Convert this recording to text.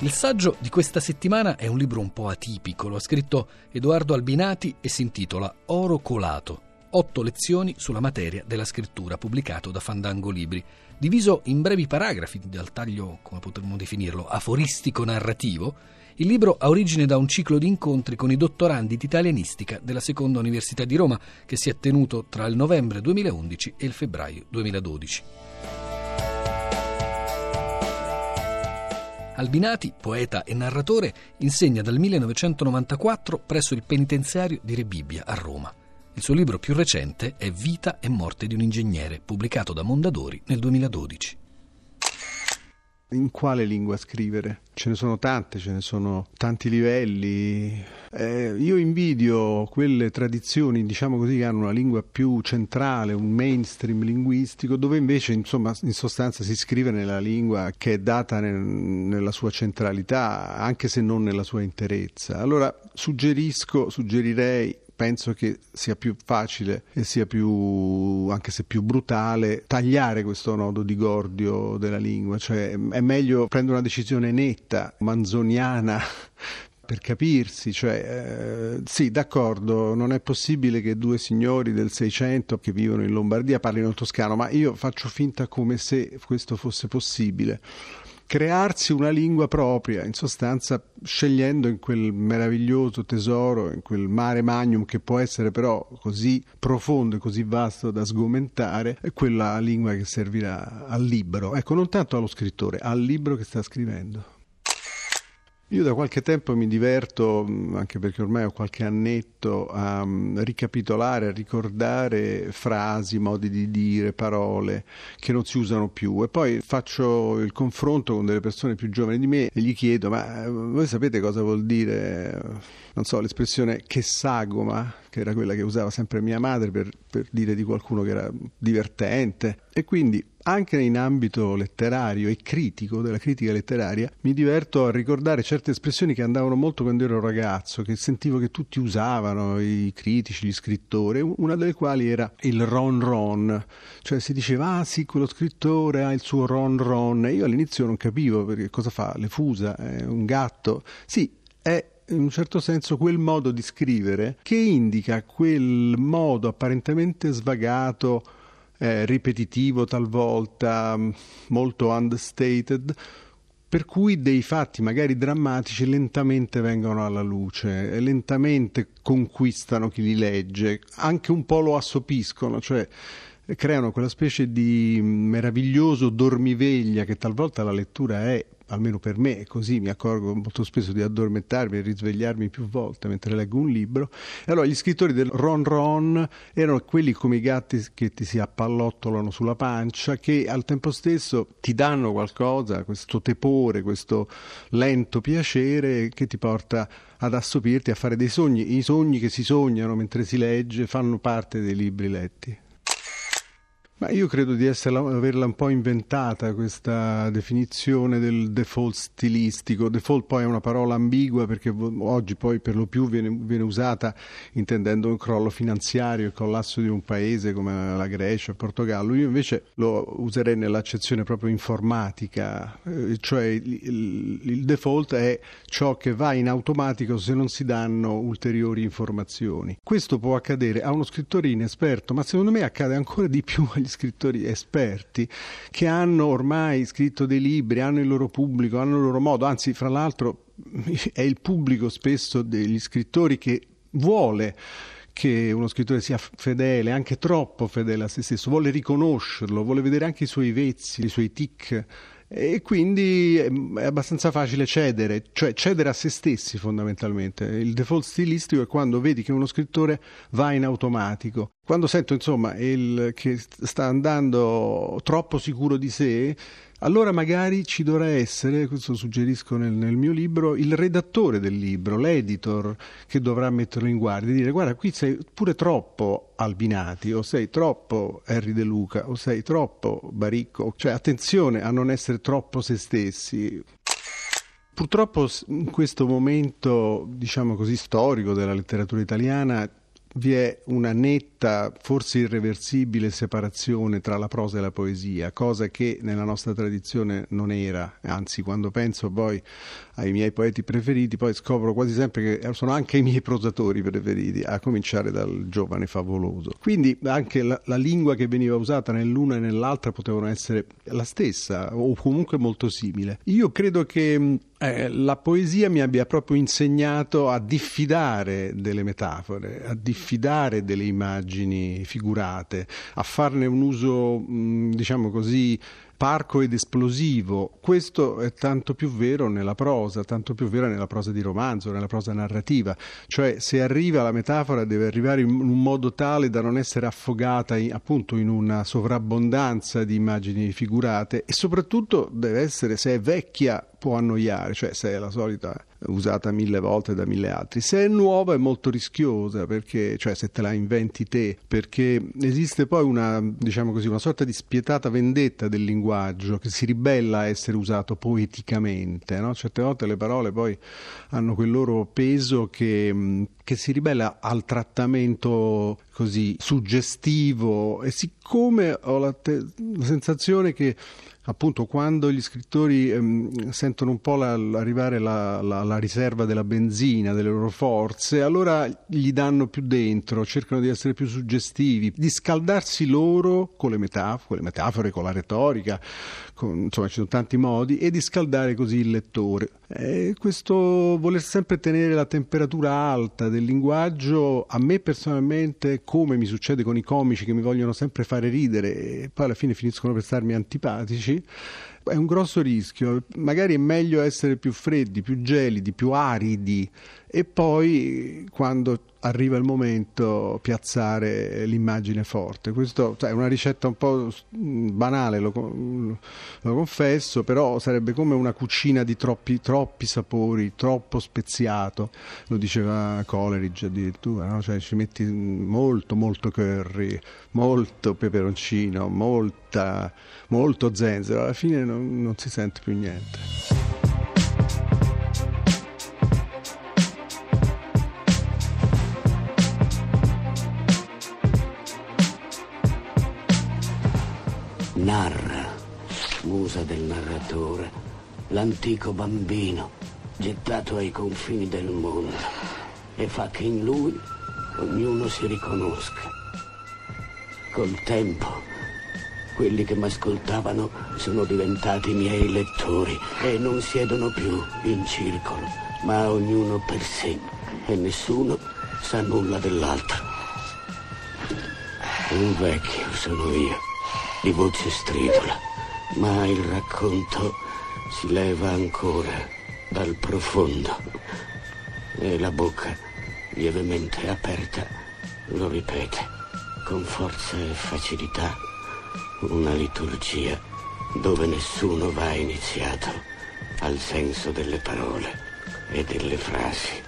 Il saggio di questa settimana è un libro un po' atipico, lo ha scritto Edoardo Albinati e si intitola Oro colato. Otto lezioni sulla materia della scrittura, pubblicato da Fandango Libri, diviso in brevi paragrafi dal taglio, come potremmo definirlo, aforistico-narrativo. Il libro ha origine da un ciclo di incontri con i dottorandi di italianistica della Seconda Università di Roma, che si è tenuto tra il novembre 2011 e il febbraio 2012. Albinati, poeta e narratore, insegna dal 1994 presso il penitenziario di Rebibbia a Roma. Il suo libro più recente è Vita e morte di un ingegnere, pubblicato da Mondadori nel 2012. In quale lingua scrivere? Ce ne sono tante, ce ne sono tanti livelli. Eh, io invidio quelle tradizioni, diciamo così, che hanno una lingua più centrale, un mainstream linguistico, dove invece, insomma, in sostanza si scrive nella lingua che è data nel, nella sua centralità, anche se non nella sua interezza. Allora suggerisco, suggerirei penso che sia più facile e sia più, anche se più brutale, tagliare questo nodo di gordio della lingua, cioè è meglio prendere una decisione netta, manzoniana, per capirsi, cioè, eh, sì, d'accordo, non è possibile che due signori del Seicento che vivono in Lombardia parlino il toscano, ma io faccio finta come se questo fosse possibile crearsi una lingua propria, in sostanza scegliendo in quel meraviglioso tesoro, in quel mare magnum che può essere però così profondo e così vasto da sgomentare, quella lingua che servirà al libro, ecco non tanto allo scrittore, al libro che sta scrivendo. Io da qualche tempo mi diverto, anche perché ormai ho qualche annetto, a mm, ricapitolare, a ricordare frasi, modi di dire, parole che non si usano più. E poi faccio il confronto con delle persone più giovani di me e gli chiedo ma eh, voi sapete cosa vuol dire, non so, l'espressione che sagoma, che era quella che usava sempre mia madre per, per dire di qualcuno che era divertente. E quindi anche in ambito letterario e critico, della critica letteraria, mi diverto a ricordare certe espressioni che andavano molto quando ero ragazzo, che sentivo che tutti usavano, i critici, gli scrittori, una delle quali era il ron ron, cioè si diceva, ah sì, quello scrittore ha il suo ron ron, e io all'inizio non capivo perché cosa fa, le fusa, è un gatto, sì, è in un certo senso quel modo di scrivere che indica quel modo apparentemente svagato eh, ripetitivo talvolta, molto understated, per cui dei fatti magari drammatici lentamente vengono alla luce lentamente conquistano chi li legge, anche un po' lo assopiscono, cioè creano quella specie di meraviglioso dormiveglia che talvolta la lettura è almeno per me è così, mi accorgo molto spesso di addormentarmi e risvegliarmi più volte mentre leggo un libro. E allora gli scrittori del ron ron erano quelli come i gatti che ti si appallottolano sulla pancia, che al tempo stesso ti danno qualcosa, questo tepore, questo lento piacere che ti porta ad assopirti, a fare dei sogni. I sogni che si sognano mentre si legge fanno parte dei libri letti. Ma io credo di esserla, averla un po' inventata questa definizione del default stilistico. Default poi è una parola ambigua perché oggi poi per lo più viene, viene usata intendendo un crollo finanziario, il collasso di un paese come la Grecia, il Portogallo. Io invece lo userei nell'accezione proprio informatica, eh, cioè il, il, il default è ciò che va in automatico se non si danno ulteriori informazioni. Questo può accadere a uno scrittore inesperto, ma secondo me accade ancora di più agli scrittori esperti che hanno ormai scritto dei libri, hanno il loro pubblico, hanno il loro modo, anzi fra l'altro è il pubblico spesso degli scrittori che vuole che uno scrittore sia fedele, anche troppo fedele a se stesso, vuole riconoscerlo, vuole vedere anche i suoi vezzi, i suoi tic e quindi è abbastanza facile cedere, cioè cedere a se stessi fondamentalmente. Il default stilistico è quando vedi che uno scrittore va in automatico. Quando sento insomma il, che sta andando troppo sicuro di sé, allora magari ci dovrà essere, questo suggerisco nel, nel, mio libro, il redattore del libro, l'editor, che dovrà metterlo in guardia e dire guarda qui sei pure troppo Albinati o sei troppo Harry De Luca o sei troppo Baricco, cioè attenzione a non essere troppo se stessi. Purtroppo in questo momento, diciamo così, storico della letteratura italiana vi è una netta, forse irreversibile separazione tra la prosa e la poesia, cosa che nella nostra tradizione non era, anzi quando penso poi ai miei poeti preferiti, poi scopro quasi sempre che sono anche i miei prosatori preferiti, a cominciare dal giovane favoloso. Quindi anche la, la lingua che veniva usata nell'una e nell'altra potevano essere la stessa o comunque molto simile. Io credo che eh, la poesia mi abbia proprio insegnato a diffidare delle metafore, a diffidare delle immagini figurate, a farne un uso, mh, diciamo così, parco ed esplosivo. Questo è tanto più vero nella prosa, tanto più vero nella prosa di romanzo, nella prosa narrativa. Cioè, se arriva la metafora deve arrivare in un modo tale da non essere affogata in, appunto in una sovrabbondanza di immagini figurate e soprattutto deve essere, se è vecchia, può annoiare, cioè se è la solita usata mille volte da mille altri. Se è nuova è molto rischiosa, perché, cioè se te la inventi te, perché esiste poi una, diciamo così, una sorta di spietata vendetta del linguaggio che si ribella a essere usato poeticamente. No? Certe volte le parole poi hanno quel loro peso che, che si ribella al trattamento così suggestivo e siccome ho la, te- la sensazione che appunto quando gli scrittori ehm, sentono un po' la, arrivare la, la, la, riserva della benzina, delle loro forze, allora gli danno più dentro, cercano di essere più suggestivi, di scaldarsi loro con le metafore, con, le metafore, con la retorica, con, insomma ci sono tanti modi, e di scaldare così il lettore. E questo voler sempre tenere la temperatura alta del linguaggio, a me personalmente, come mi succede con i comici che mi vogliono sempre fare ridere e poi alla fine finiscono per starmi antipatici, è un grosso rischio. Magari è meglio essere più freddi, più gelidi, più aridi e poi quando arriva il momento piazzare l'immagine forte. Questo è una ricetta un po' banale, lo, lo, confesso, però sarebbe come una cucina di troppi, troppi sapori, troppo speziato, lo diceva Coleridge addirittura, no? cioè ci metti molto molto curry, molto peperoncino, molta, molto zenzero, alla fine non, non si sente più niente. Musa del narratore, l'antico bambino gettato ai confini del mondo e fa che in lui ognuno si riconosca. Col tempo, quelli che mi ascoltavano sono diventati miei lettori e non siedono più in circolo, ma ognuno per sé e nessuno sa nulla dell'altro. Un vecchio sono io di voce stridula, ma il racconto si leva ancora dal profondo e la bocca lievemente aperta lo ripete con forza e facilità una liturgia dove nessuno va iniziato al senso delle parole e delle frasi.